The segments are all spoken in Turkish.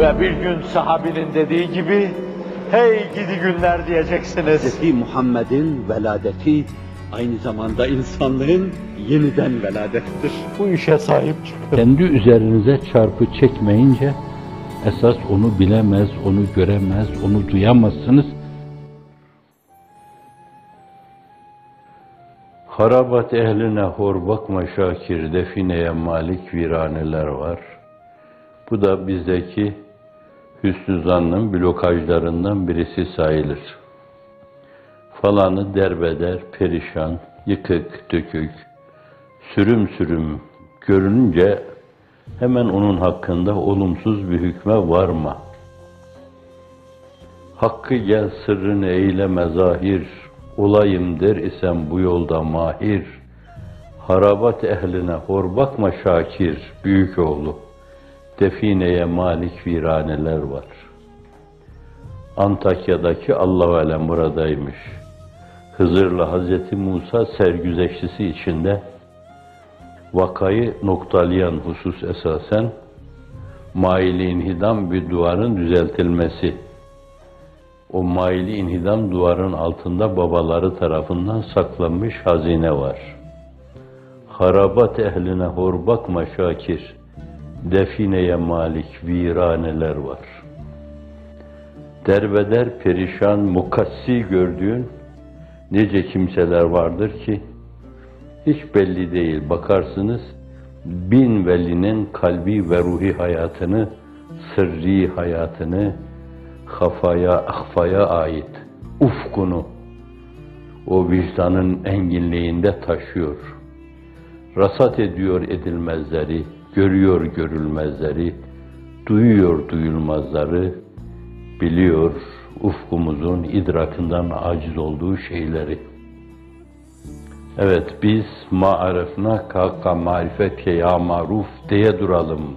Ve bir gün sahabinin dediği gibi, hey gidi günler diyeceksiniz. Hz. Muhammed'in veladeti aynı zamanda insanlığın yeniden veladettir. Bu işe sahip çıkın. Kendi üzerinize çarpı çekmeyince, esas onu bilemez, onu göremez, onu duyamazsınız. Harabat ehline hor bakma Şakir, defineye malik viraneler var. Bu da bizdeki hüsnü zannın blokajlarından birisi sayılır. Falanı derbeder, perişan, yıkık, dökük, sürüm sürüm görününce hemen onun hakkında olumsuz bir hükme varma. Hakkı gel sırrını eyleme zahir, olayım der isem bu yolda mahir. Harabat ehline hor bakma Şakir, büyük oğlu. Defineye malik viraneler var. Antakya'daki Allah alem buradaymış. Hızır'la Hazreti Musa sergüzeştisi içinde vakayı noktalayan husus esasen maili inhidam bir duvarın düzeltilmesi. O maili inhidam duvarın altında babaları tarafından saklanmış hazine var. Harabat ehline hor bakma Şakir, defineye malik viraneler var. Derbeder perişan mukassi gördüğün nice kimseler vardır ki hiç belli değil. Bakarsınız bin velinin kalbi ve ruhi hayatını, sırrı hayatını, hafaya, ahfaya ait ufkunu o vicdanın enginliğinde taşıyor. Rasat ediyor edilmezleri, görüyor görülmezleri, duyuyor duyulmazları, biliyor ufkumuzun idrakından aciz olduğu şeyleri. Evet biz ma'arefna hakka marifet ke ya maruf diye duralım.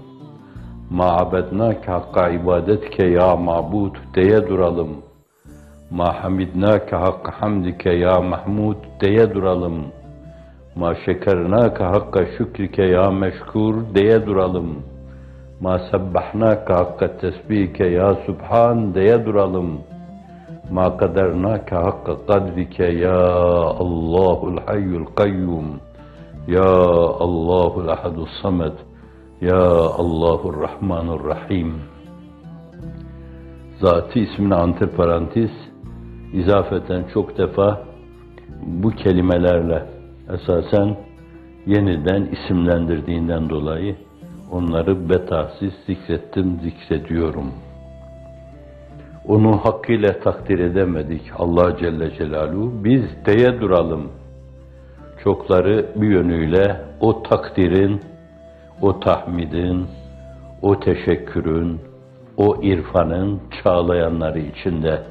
Ma'abedna hakka ibadet ke ya mabud diye duralım. Ma hamidna hakka hamdike ya mahmud diye duralım. Ma şekerna ke hakka şükrike ya meşkur diye duralım. Ma sebbahna ke hakka tesbihike ya subhan diye duralım. Ma kaderna ka hakka kadrike ya Allahul hayyul kayyum ya Allahul ahadus samed ya Allahur rahmanur rahim Zati ismine antiparantez izafeten çok defa bu kelimelerle esasen yeniden isimlendirdiğinden dolayı onları betahsiz zikrettim, zikrediyorum. Onu hakkıyla takdir edemedik Allah Celle Celaluhu. Biz deye duralım. Çokları bir yönüyle o takdirin, o tahmidin, o teşekkürün, o irfanın çağlayanları içinde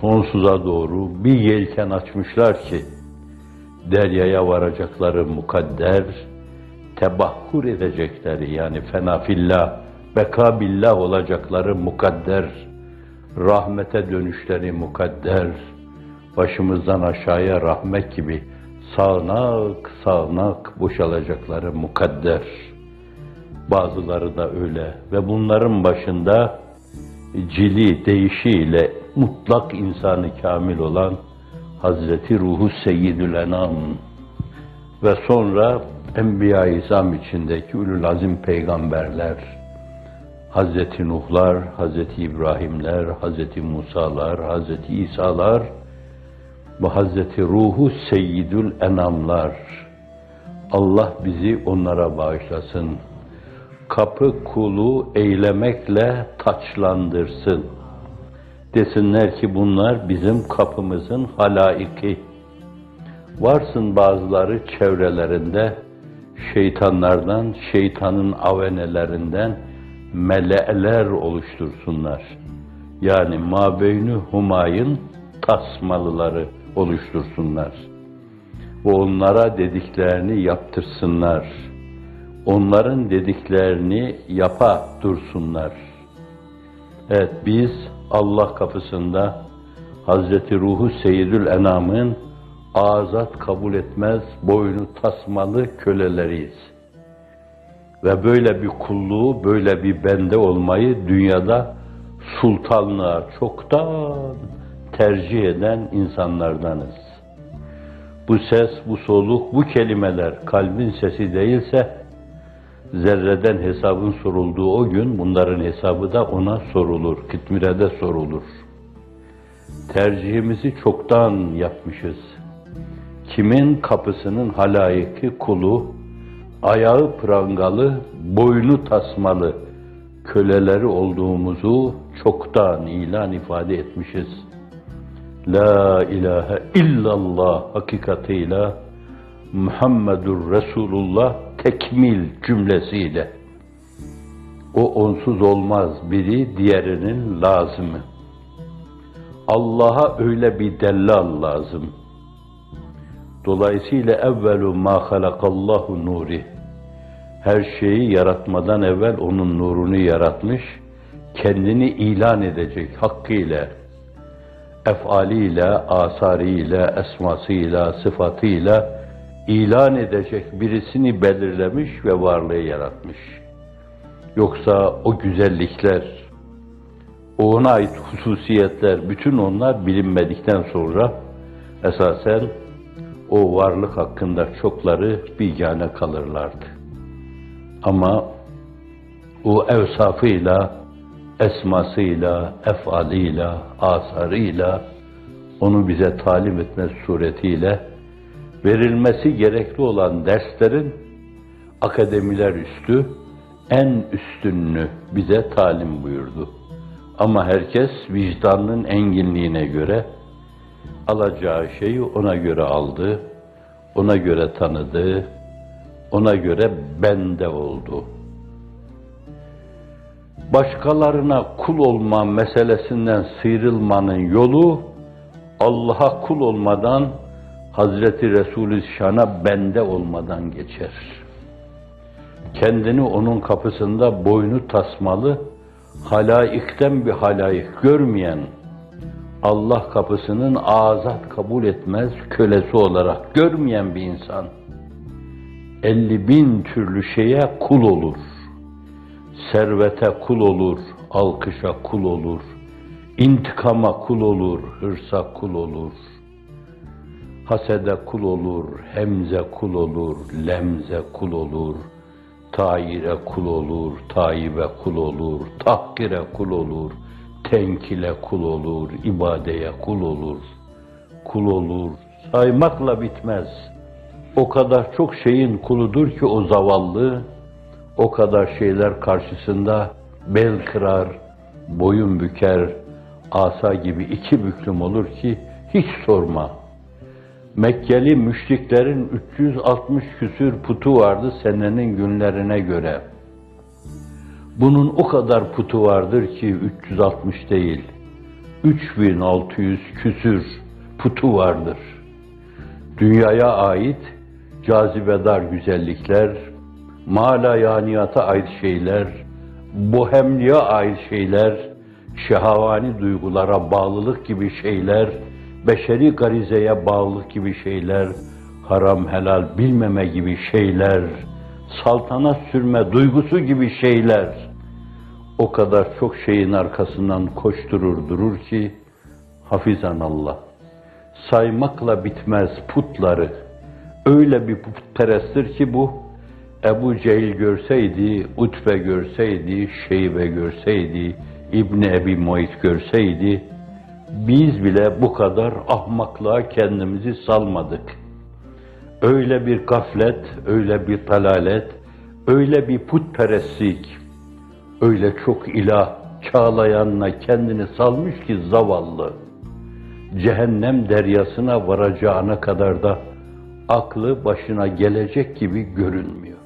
sonsuza doğru bir yelken açmışlar ki deryaya varacakları mukadder, tebahkur edecekleri yani fenafillah, bekabillah olacakları mukadder, rahmete dönüşleri mukadder, başımızdan aşağıya rahmet gibi sağnak sağnak boşalacakları mukadder. Bazıları da öyle ve bunların başında cili değişiyle mutlak insanı kamil olan Hazreti Ruhu Seyyidül Enam ve sonra Enbiya-i İzam içindeki Ülül Azim peygamberler, Hazreti Nuhlar, Hazreti İbrahimler, Hazreti Musalar, Hazreti İsa'lar ve Hazreti Ruhu Seyyidül Enamlar. Allah bizi onlara bağışlasın. Kapı kulu eylemekle taçlandırsın. Desinler ki bunlar bizim kapımızın halaiki. Varsın bazıları çevrelerinde şeytanlardan, şeytanın avenelerinden, mele'ler oluştursunlar. Yani mabeyni humayın tasmalıları oluştursunlar. Onlara dediklerini yaptırsınlar. Onların dediklerini yapa dursunlar. Evet biz Allah kapısında Hazreti Ruhu Seyyidül Enam'ın azat kabul etmez, boynu tasmalı köleleriyiz. ve böyle bir kulluğu, böyle bir bende olmayı dünyada sultanlığa çoktan tercih eden insanlardanız. Bu ses, bu soluk, bu kelimeler kalbin sesi değilse, zerreden hesabın sorulduğu o gün bunların hesabı da ona sorulur, kitmirede sorulur. Tercihimizi çoktan yapmışız. Kimin kapısının halayıkı kulu, ayağı prangalı, boynu tasmalı köleleri olduğumuzu çoktan ilan ifade etmişiz. La ilahe illallah hakikatiyle Muhammedur Resulullah tekmil cümlesiyle. O onsuz olmaz biri diğerinin lazımı. Allah'a öyle bir dellal lazım. Dolayısıyla evvelu ma halakallahu nuri. Her şeyi yaratmadan evvel onun nurunu yaratmış, kendini ilan edecek hakkıyla, efaliyle, asarıyla, esmasıyla, sıfatıyla ilan edecek birisini belirlemiş ve varlığı yaratmış. Yoksa o güzellikler, ona ait hususiyetler, bütün onlar bilinmedikten sonra esasen o varlık hakkında çokları bigane kalırlardı. Ama o evsafıyla, esmasıyla, efalıyla, asarıyla onu bize talim etme suretiyle verilmesi gerekli olan derslerin akademiler üstü en üstününü bize talim buyurdu. Ama herkes vicdanının enginliğine göre alacağı şeyi ona göre aldı, ona göre tanıdı, ona göre bende oldu. Başkalarına kul olma meselesinden sıyrılmanın yolu Allah'a kul olmadan Hazreti Resulü Şan'a bende olmadan geçer. Kendini onun kapısında boynu tasmalı, halaikten bir halaik görmeyen, Allah kapısının azat kabul etmez kölesi olarak görmeyen bir insan, elli bin türlü şeye kul olur. Servete kul olur, alkışa kul olur, intikama kul olur, hırsa kul olur. Hasede kul olur, hemze kul olur, lemze kul olur, tayire kul olur, tayibe kul olur, tahkire kul olur, tenkile kul olur, ibadeye kul olur, kul olur, saymakla bitmez. O kadar çok şeyin kuludur ki o zavallı, o kadar şeyler karşısında bel kırar, boyun büker, asa gibi iki büklüm olur ki hiç sorma. Mekkeli müşriklerin 360 küsür putu vardı senenin günlerine göre. Bunun o kadar putu vardır ki 360 değil, 3600 küsür putu vardır. Dünyaya ait cazibedar güzellikler, mala yaniyata ait şeyler, bohemliğe ait şeyler, şehavani duygulara bağlılık gibi şeyler, beşeri garizeye bağlılık gibi şeyler, haram helal bilmeme gibi şeyler, saltanat sürme duygusu gibi şeyler, o kadar çok şeyin arkasından koşturur durur ki, hafizan Allah, saymakla bitmez putları, öyle bir putperesttir ki bu, Ebu Cehil görseydi, Utbe görseydi, Şeybe görseydi, İbni Ebi Muayit görseydi, biz bile bu kadar ahmaklığa kendimizi salmadık. Öyle bir gaflet, öyle bir talalet, öyle bir putperestlik, öyle çok ilah çağlayanla kendini salmış ki zavallı. Cehennem deryasına varacağına kadar da aklı başına gelecek gibi görünmüyor.